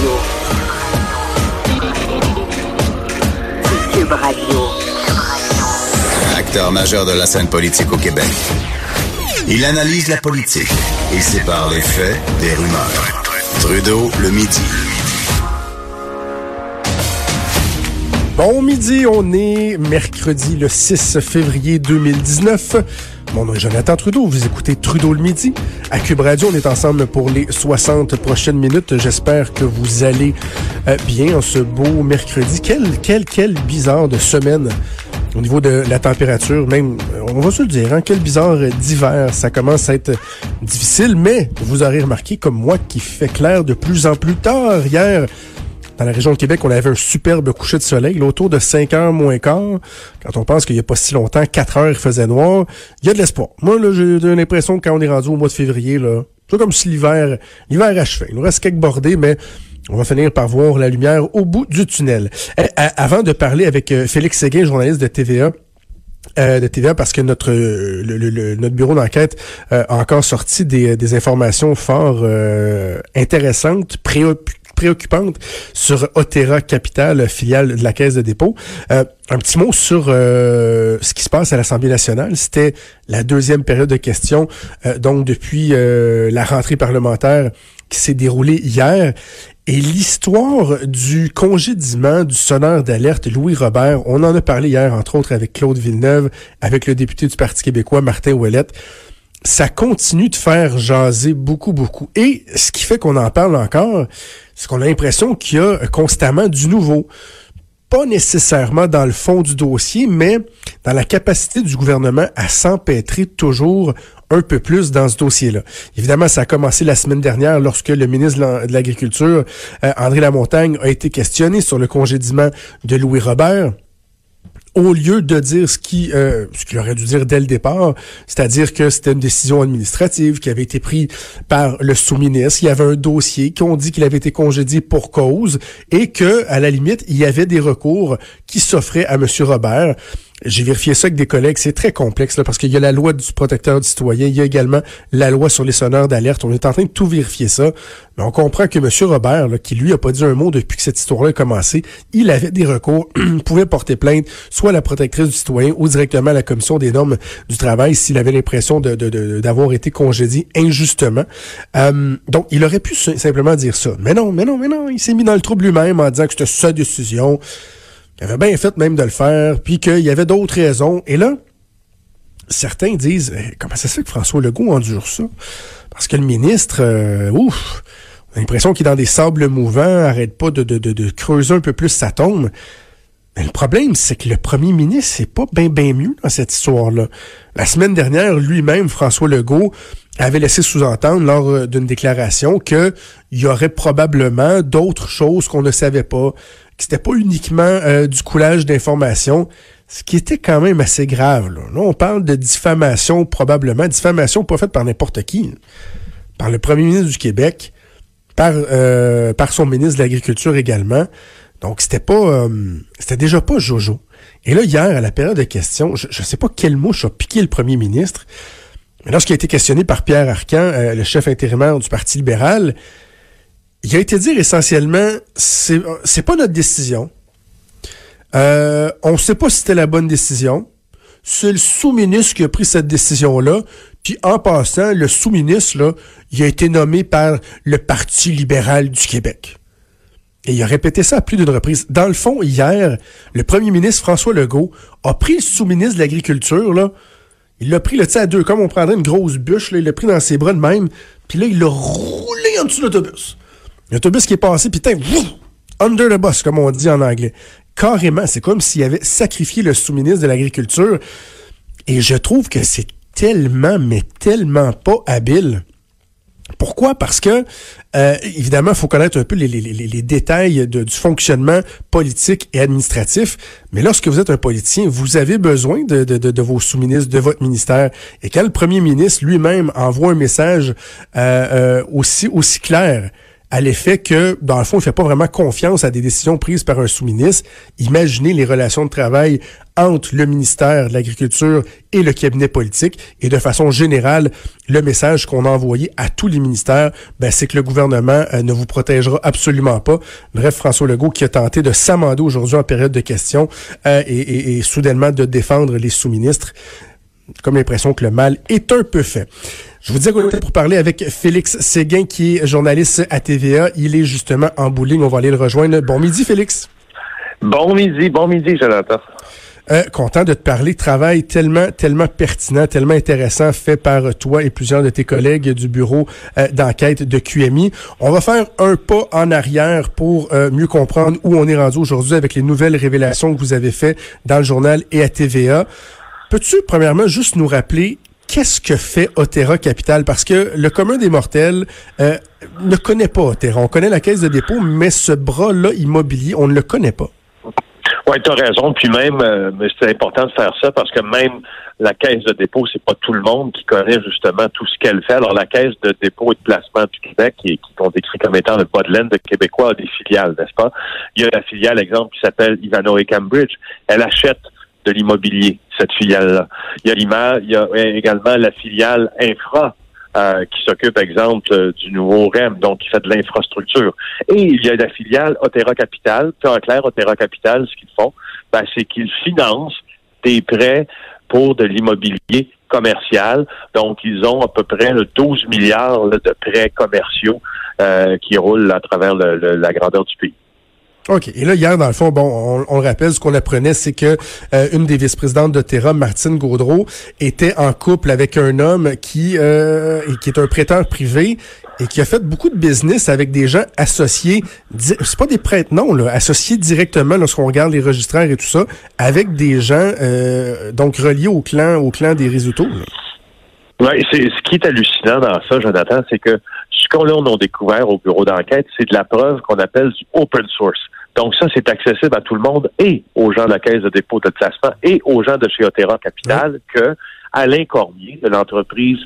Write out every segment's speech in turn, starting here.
Radio. Cube Radio. Acteur majeur de la scène politique au Québec. Il analyse la politique et sépare les faits des rumeurs. Trudeau le midi. Bon midi, on est mercredi le 6 février 2019. Mon nom est Jonathan Trudeau, vous écoutez Trudeau le midi. À Cube Radio, on est ensemble pour les 60 prochaines minutes. J'espère que vous allez euh, bien en ce beau mercredi. Quel, quel, quel bizarre de semaine au niveau de la température, même, on va se le dire, hein, quel bizarre d'hiver. Ça commence à être difficile, mais vous aurez remarqué, comme moi, qu'il fait clair de plus en plus tard. Hier, dans la région de Québec, on avait un superbe coucher de soleil, là, autour de 5 heures moins quart. Quand on pense qu'il n'y a pas si longtemps, 4 heures, il faisait noir. Il y a de l'espoir. Moi, là, j'ai l'impression que quand on est rendu au mois de février, là, c'est comme si l'hiver, l'hiver achevait. Il nous reste quelques bordées, mais on va finir par voir la lumière au bout du tunnel. Eh, avant de parler avec euh, Félix Séguin, journaliste de TVA, euh, de TVA parce que notre le, notre bureau d'enquête euh, a encore sorti des, des informations fort intéressantes, préoccupantes préoccupante sur Otera Capital, filiale de la Caisse de dépôt. Euh, un petit mot sur euh, ce qui se passe à l'Assemblée nationale. C'était la deuxième période de questions, euh, donc depuis la rentrée parlementaire qui s'est déroulée hier. Et l'histoire du congédiement du sonneur d'alerte Louis Robert, on en a parlé hier, entre autres, avec Claude Villeneuve, avec le député du Parti québécois, Martin Ouellette ça continue de faire jaser beaucoup, beaucoup. Et ce qui fait qu'on en parle encore, c'est qu'on a l'impression qu'il y a constamment du nouveau. Pas nécessairement dans le fond du dossier, mais dans la capacité du gouvernement à s'empêtrer toujours un peu plus dans ce dossier-là. Évidemment, ça a commencé la semaine dernière lorsque le ministre de l'Agriculture, euh, André Lamontagne, a été questionné sur le congédiement de Louis Robert au lieu de dire ce qui euh, qu'il aurait dû dire dès le départ, c'est-à-dire que c'était une décision administrative qui avait été prise par le sous-ministre, il y avait un dossier qu'on dit qu'il avait été congédié pour cause et que à la limite, il y avait des recours qui s'offraient à monsieur Robert. J'ai vérifié ça avec des collègues. C'est très complexe là, parce qu'il y a la loi du protecteur du citoyen, il y a également la loi sur les sonneurs d'alerte. On est en train de tout vérifier ça. Mais on comprend que M. Robert, là, qui lui a pas dit un mot depuis que cette histoire-là a commencé, il avait des recours, pouvait porter plainte soit à la protectrice du citoyen ou directement à la commission des normes du travail s'il avait l'impression d'avoir été congédié injustement. Euh, donc, il aurait pu simplement dire ça. Mais non, mais non, mais non. Il s'est mis dans le trouble lui-même en disant que c'était sa décision. Il avait bien fait même de le faire, puis qu'il y avait d'autres raisons. Et là, certains disent eh, comment ça se fait que François Legault endure ça? Parce que le ministre, euh, ouf, on a l'impression qu'il est dans des sables mouvants, arrête pas de, de, creuser un peu plus sa tombe. Mais le problème, c'est que le premier ministre, c'est pas bien bien mieux dans cette histoire-là. La semaine dernière, lui-même, François Legault, avait laissé sous-entendre lors euh, d'une déclaration qu'il y aurait probablement d'autres choses qu'on ne savait pas, que c'était pas uniquement euh, du coulage d'informations, ce qui était quand même assez grave. Là. on parle de diffamation probablement, diffamation pas faite par n'importe qui, par le premier ministre du Québec, par euh, par son ministre de l'Agriculture également. Donc c'était pas, euh, c'était déjà pas Jojo. Et là hier à la période de questions, je, ne sais pas quelle mouche a piqué le premier ministre, mais lorsqu'il a été questionné par Pierre Arcan, le chef intérimaire du Parti libéral, il a été dire essentiellement, c'est, c'est pas notre décision. Euh, on ne sait pas si c'était la bonne décision. C'est le sous-ministre qui a pris cette décision-là. Puis en passant, le sous-ministre, là, il a été nommé par le Parti libéral du Québec. Et il a répété ça à plus d'une reprise. Dans le fond, hier, le premier ministre François Legault a pris le sous-ministre de l'Agriculture, là. Il l'a pris, le à deux, comme on prendrait une grosse bûche, là, il l'a pris dans ses bras de même, puis là, il l'a roulé en dessous de l'autobus. L'autobus qui est passé, putain, under the bus, comme on dit en anglais. Carrément, c'est comme s'il avait sacrifié le sous-ministre de l'Agriculture. Et je trouve que c'est tellement, mais tellement pas habile. Pourquoi? Parce que, euh, évidemment, il faut connaître un peu les, les, les, détails du fonctionnement politique et administratif. Mais lorsque vous êtes un politicien, vous avez besoin de, de, de, vos sous-ministres, de votre ministère. Et quand le premier ministre lui-même envoie un message euh, euh, aussi, aussi clair à l'effet que, dans le fond, il fait pas vraiment confiance à des décisions prises par un sous-ministre. Imaginez les relations de travail entre le ministère de l'Agriculture et le cabinet politique. Et de façon générale, le message qu'on a envoyé à tous les ministères, ben, c'est que le gouvernement euh, ne vous protégera absolument pas. Bref, François Legault qui a tenté de s'amender aujourd'hui en période de questions euh, et, et soudainement de défendre les sous-ministres comme l'impression que le mal est un peu fait. Je vous dis à pour parler avec Félix Séguin, qui est journaliste à TVA. Il est justement en bowling. On va aller le rejoindre. Bon midi, Félix. Bon midi, bon midi, Jonathan. Euh, content de te parler. Travail tellement, tellement pertinent, tellement intéressant fait par toi et plusieurs de tes collègues du bureau euh, d'enquête de QMI. On va faire un pas en arrière pour euh, mieux comprendre où on est rendu aujourd'hui avec les nouvelles révélations que vous avez fait dans le journal et à TVA. Peux-tu, premièrement, juste nous rappeler qu'est-ce que fait Otera Capital? Parce que le commun des mortels euh, ne connaît pas Otera. On connaît la caisse de dépôt, mais ce bras-là immobilier, on ne le connaît pas. Oui, tu as raison. Puis même, euh, c'est important de faire ça parce que même la caisse de dépôt, c'est pas tout le monde qui connaît justement tout ce qu'elle fait. Alors, la caisse de dépôt et de placement du Québec, qui, qui qu'on décrit comme étant le bas de laine de Québécois, a des filiales, n'est-ce pas? Il y a la filiale, exemple, qui s'appelle Ivano et Cambridge. Elle achète de l'immobilier, cette filiale-là. Il y a il y a également la filiale Infra, euh, qui s'occupe, exemple, euh, du nouveau REM, donc qui fait de l'infrastructure. Et il y a la filiale Otera Capital. Puis en clair, Otera Capital, ce qu'ils font, ben, c'est qu'ils financent des prêts pour de l'immobilier commercial. Donc, ils ont à peu près 12 milliards de prêts commerciaux euh, qui roulent à travers la grandeur du pays. OK. Et là, hier, dans le fond, bon, on, on le rappelle, ce qu'on apprenait, c'est que euh, une des vice-présidentes de Terra, Martine Gaudreau, était en couple avec un homme qui, euh, qui est un prêteur privé et qui a fait beaucoup de business avec des gens associés, c'est pas des prêtres, non, là, associés directement lorsqu'on regarde les registraires et tout ça, avec des gens euh, donc reliés au clan, au clan des réseaux. Oui, c'est ce qui est hallucinant dans ça, Jonathan, c'est que ce qu'on a découvert au bureau d'enquête, c'est de la preuve qu'on appelle du open source. Donc ça, c'est accessible à tout le monde et aux gens de la Caisse de dépôt de placement et aux gens de chez Otera Capital que Alain Cormier de l'entreprise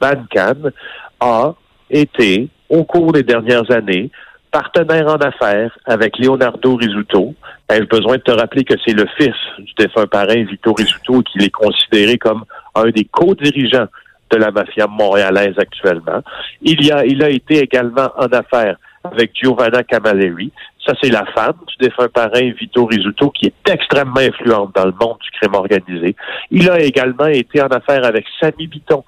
Bancan a été, au cours des dernières années, partenaire en affaires avec Leonardo Risuto. Ai-je besoin de te rappeler que c'est le fils du défunt parrain Vito Risuto et qu'il est considéré comme un des co-dirigeants de la mafia montréalaise actuellement. Il, a, il a été également en affaires avec Giovanna Camilleri. Ça, c'est la femme du défunt parrain Vito Rizzuto, qui est extrêmement influente dans le monde du crime organisé. Il a également été en affaires avec Samy Biton.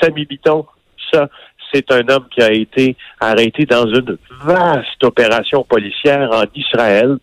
Samy Biton, ça, c'est un homme qui a été arrêté dans une vaste opération policière en Israël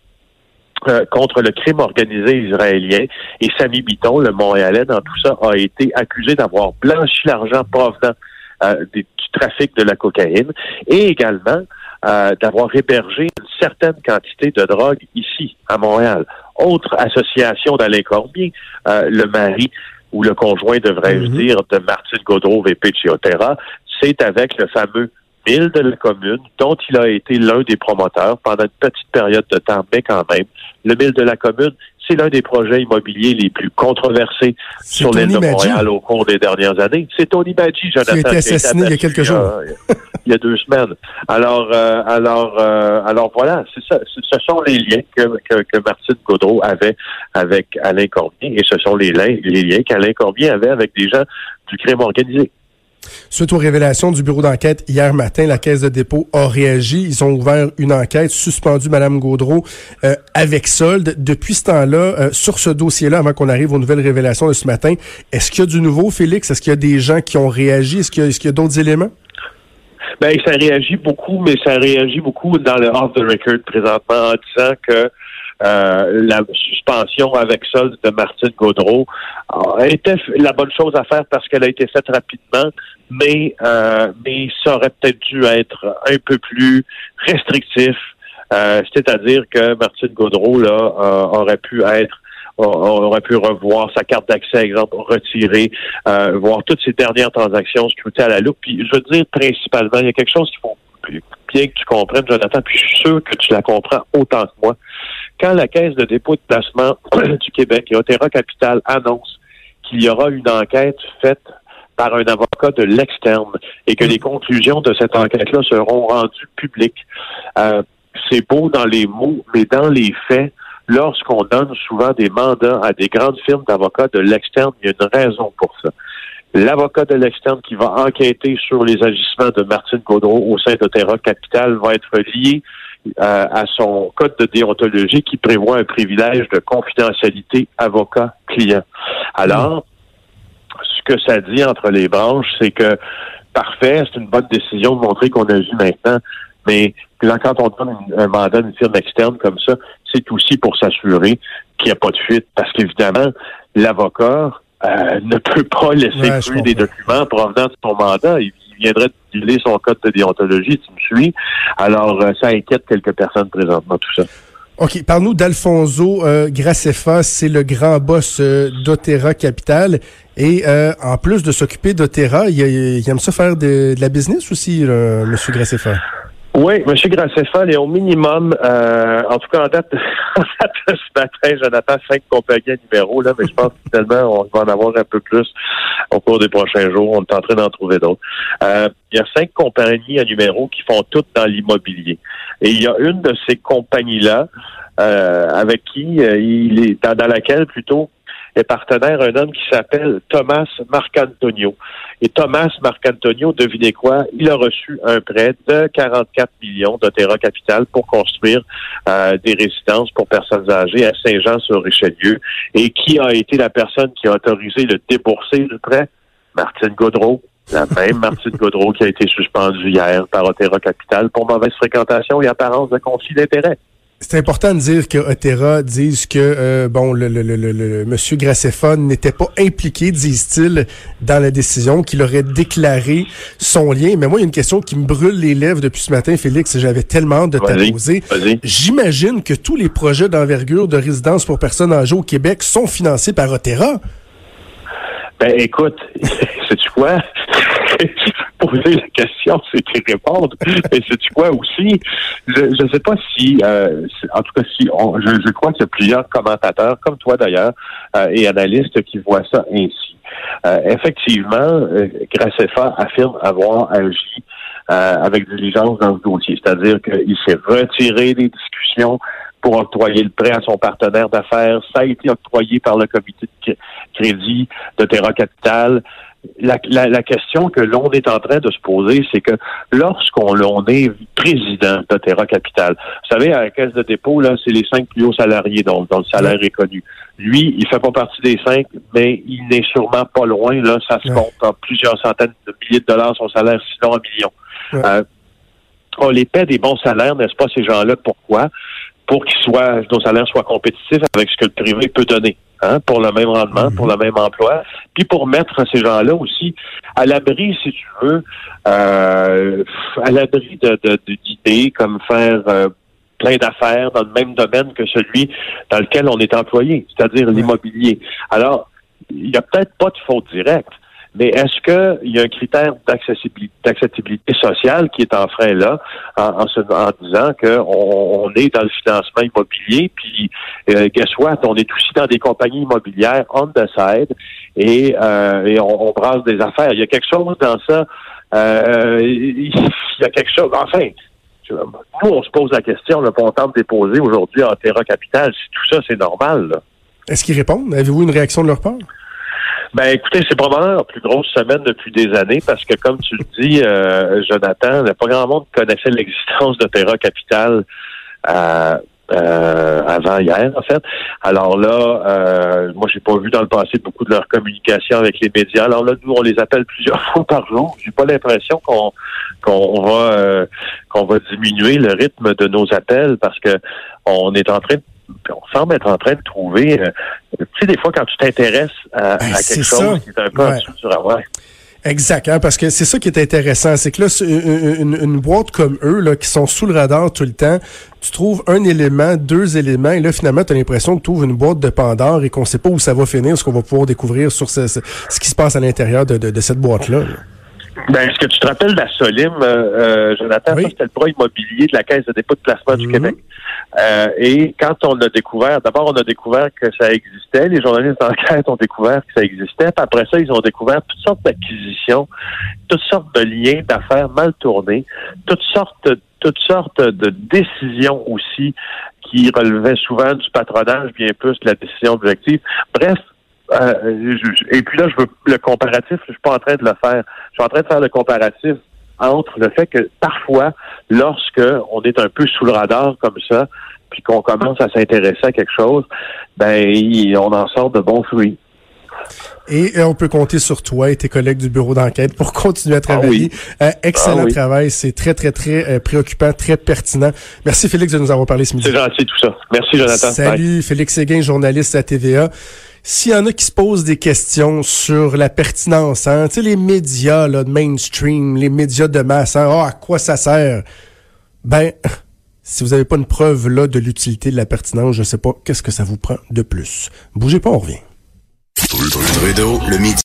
euh, contre le crime organisé israélien. Et Samy Biton, le Montréalais, dans tout ça, a été accusé d'avoir blanchi l'argent provenant euh, du trafic de la cocaïne et également euh, d'avoir hébergé une certaine quantité de drogue ici, à Montréal. Autre association d'Alain Cormier, le mari ou le conjoint, devrais-je mm-hmm. dire, de Martine Gaudreau, VP de c'est avec le fameux mille de la commune, dont il a été l'un des promoteurs pendant une petite période de temps, mais quand même. Le mille de la commune, c'est l'un des projets immobiliers les plus controversés sur l'île de Montréal au cours des dernières années. C'est Tony Badji, Jonathan. Qui a été assassiné il y a quelques jours. il y a deux semaines. Alors, euh, alors, euh, alors voilà, c'est ça. Ce sont les liens que, que, que, Martine Gaudreau avait avec Alain Cormier et ce sont les, les liens qu'Alain Cormier avait avec des gens du crime organisé. Suite aux révélations du bureau d'enquête hier matin, la Caisse de dépôt a réagi. Ils ont ouvert une enquête, suspendu Mme Gaudreau euh, avec solde. Depuis ce temps-là, euh, sur ce dossier-là, avant qu'on arrive aux nouvelles révélations de ce matin, est-ce qu'il y a du nouveau, Félix? Est-ce qu'il y a des gens qui ont réagi? Est-ce qu'il y a, d'autres éléments? Ben, ça réagit beaucoup, mais ça réagit beaucoup dans le off the record présentement en disant que euh, la suspension avec solde de Martine Gaudreau était la bonne chose à faire parce qu'elle a été faite rapidement, mais euh, mais ça aurait peut-être dû être un peu plus restrictif. Euh, c'est-à-dire que Martine Gaudreau là aurait pu être aurait pu revoir sa carte d'accès, exemple, retirée, voir toutes ses dernières transactions scrutées à la loupe. Puis je veux dire, principalement, il y a quelque chose qu'il faut bien que tu comprennes, Jonathan, puis je suis sûr que tu la comprends autant que moi. Quand la Caisse de dépôt de placement du Québec et Otera Capital annonce qu'il y aura une enquête faite par un avocat de l'externe et que les conclusions de cette enquête-là seront rendues publiques. Euh, c'est beau dans les mots, mais dans les faits, lorsqu'on donne souvent des mandats à des grandes firmes d'avocats de l'externe, il y a une raison pour ça. L'avocat de l'externe qui va enquêter sur les agissements de Martine Gaudreau au sein de Terra Capital va être lié euh, à son code de déontologie qui prévoit un privilège de confidentialité avocat-client. Alors, ce que ça dit entre les branches, c'est que parfait, c'est une bonne décision de montrer qu'on agit maintenant, mais quand on donne un mandat d'une firme externe comme ça, c'est aussi pour s'assurer qu'il n'y a pas de fuite, parce qu'évidemment, l'avocat euh, ne peut pas laisser ouais, des documents provenant de son mandat. Il, viendrait violer son code de déontologie, tu me suis. Alors, euh, ça inquiète quelques personnes présentement, tout ça. OK. Parle-nous d'Alfonso euh, Gracefa. C'est le grand boss euh, d'Otera Capital. Et euh, en plus de s'occuper d'Otera, il, aime ça faire de, la business aussi, là, M. Gracefa. Oui, M. Gracefal est au minimum, euh, en tout cas en date, en date ce matin, Jonathan, cinq compagnies à numéro, là, mais je pense que finalement, on va en avoir un peu plus au cours des prochains jours. On est en train d'en trouver d'autres. Euh, il y a cinq compagnies à numéro qui font toutes dans l'immobilier. Et il y a une de ces compagnies-là euh, avec qui euh, il est dans laquelle plutôt est partenaire un homme qui s'appelle Thomas Marcantonio. Et Thomas Marcantonio, devinez quoi, il a reçu un prêt de 44 millions de Terra Capital pour construire euh, des résidences pour personnes âgées à Saint-Jean-sur-Richelieu. Et qui a été la personne qui a autorisé le débourser du prêt? Martine Gaudreau. La même Martine Gaudreau qui a été suspendue hier par Otera Capital pour mauvaise fréquentation et apparence de conflit d'intérêt. C'est important de dire que Otera dise que euh, bon le, le, le, le monsieur Graceffa n'était pas impliqué, disent-ils, dans la décision, qu'il aurait déclaré son lien. Mais moi, il y a une question qui me brûle les lèvres depuis ce matin, Félix. J'avais tellement hâte de t'apposer. J'imagine que tous les projets d'envergure de résidence pour personnes âgées au Québec sont financés par Otera. Ben écoute, sais-tu quoi? Poser la question, c'est répondre. Et sais-tu quoi aussi? Je ne sais pas si, euh, en tout cas, si on, je, je, crois qu'il y a plusieurs commentateurs, comme toi d'ailleurs, euh, et analystes qui voient ça ainsi. Euh, effectivement, euh, Graceffa affirme avoir agi euh, avec diligence dans ce dossier, c'est-à-dire qu'il s'est retiré des discussions pour octroyer le prêt à son partenaire d'affaires. Ça a été octroyé par le comité de crédit de Terra Capital la, la, la, question que l'on est en train de se poser, c'est que lorsqu'on est président de Terra Capital, vous savez, à la caisse de dépôt, là, c'est les cinq plus hauts salariés dont, dont, le salaire est connu. Lui, il fait pas partie des cinq, mais il n'est sûrement pas loin. Là, ça se compte en plusieurs centaines de milliers de dollars son salaire, sinon un million. Euh, on les paie des bons salaires, n'est-ce pas, ces gens-là? Pourquoi? Pour qu'ils soient, nos salaires soient compétitifs avec ce que le privé peut donner. Hein, pour le même rendement, pour le même emploi, puis pour mettre ces gens-là aussi à l'abri, si tu veux, euh, à l'abri de, d'idées comme faire euh, plein d'affaires dans le même domaine que celui dans lequel on est employé, c'est-à-dire l'immobilier. Alors, il n'y a peut-être pas de faute directe, mais est-ce qu'il y a un critère d'accessibilité, sociale qui est en frein là, en, en, disant qu'on on est dans le financement immobilier, puis euh, guess what, on est aussi dans des compagnies immobilières on the side et, euh, et on, brasse des affaires. Il y a quelque chose dans ça. Euh, il y a quelque chose. Enfin, nous, on se pose la question, là, on de déposer aujourd'hui en Terra Capital, si tout ça, c'est normal. Est-ce qu'ils répondent? Avez-vous une réaction de leur part? Ben écoutez, c'est probablement la plus grosse semaine depuis des années parce que comme tu le dis, euh, Jonathan, pas grand monde connaissait l'existence Terra Capital euh, euh, avant hier, en fait. Alors là, euh, moi, j'ai pas vu dans le passé beaucoup de leur communication avec les médias. Alors là, nous, on les appelle plusieurs fois par jour. J'ai pas l'impression qu'on qu'on va euh, qu'on va diminuer le rythme de nos appels parce que on est en train de on semble être en train de trouver, euh, tu sais, des fois, quand tu t'intéresses à, ben, quelque chose qui est un peu ouais. sur avoir. Exact, hein, parce que c'est ça qui est intéressant, c'est que là, une, une, boîte comme eux, là, qui sont sous le radar tout le temps, tu trouves un élément, deux éléments, et là, finalement, tu as l'impression que tu ouvres une boîte de Pandore et qu'on sait pas où ça va finir, ce qu'on va pouvoir découvrir sur ce, ce, ce qui se passe à l'intérieur de, de, de, cette boîte-là. là Ben, est-ce que tu te rappelles de la Solim, euh, euh, Jonathan? Oui. Ça, c'était le bras immobilier de la Caisse de dépôt de placement du Mhm. Québec. Euh, et quand on a découvert, d'abord, on a découvert que ça existait. Les journalistes d'enquête ont découvert que ça existait. Puis après ça, ils ont découvert toutes sortes d'acquisitions, toutes sortes de liens d'affaires mal tournés, toutes sortes, toutes sortes de décisions aussi qui relevaient souvent du patronage, bien plus de la décision objective. Bref, euh, je- et puis là, je veux le comparatif, je suis pas en train de le faire. Je suis en train de faire le comparatif entre le fait que parfois, lorsque on est un peu sous le radar comme ça, puis qu'on commence à s'intéresser à quelque chose, ben on en sort de bons fruits. Et euh, on peut compter sur toi et tes collègues du bureau d'enquête pour continuer à travailler. Euh, excellent Ah oui. travail. C'est très, très, très euh, préoccupant, très pertinent. Merci, Félix, de nous avoir parlé ce midi. C'est gentil tout ça. Merci Jonathan. Bye. Salut, Félix Séguin, journaliste à TVA. S'il y en a qui se posent des questions sur la pertinence, hein, tu sais, les médias là, de mainstream, les médias de masse, hein, ah, à quoi ça sert? Ben, si vous n'avez pas une preuve là de l'utilité de la pertinence, je sais pas qu'est-ce que ça vous prend de plus. Bougez pas, on revient.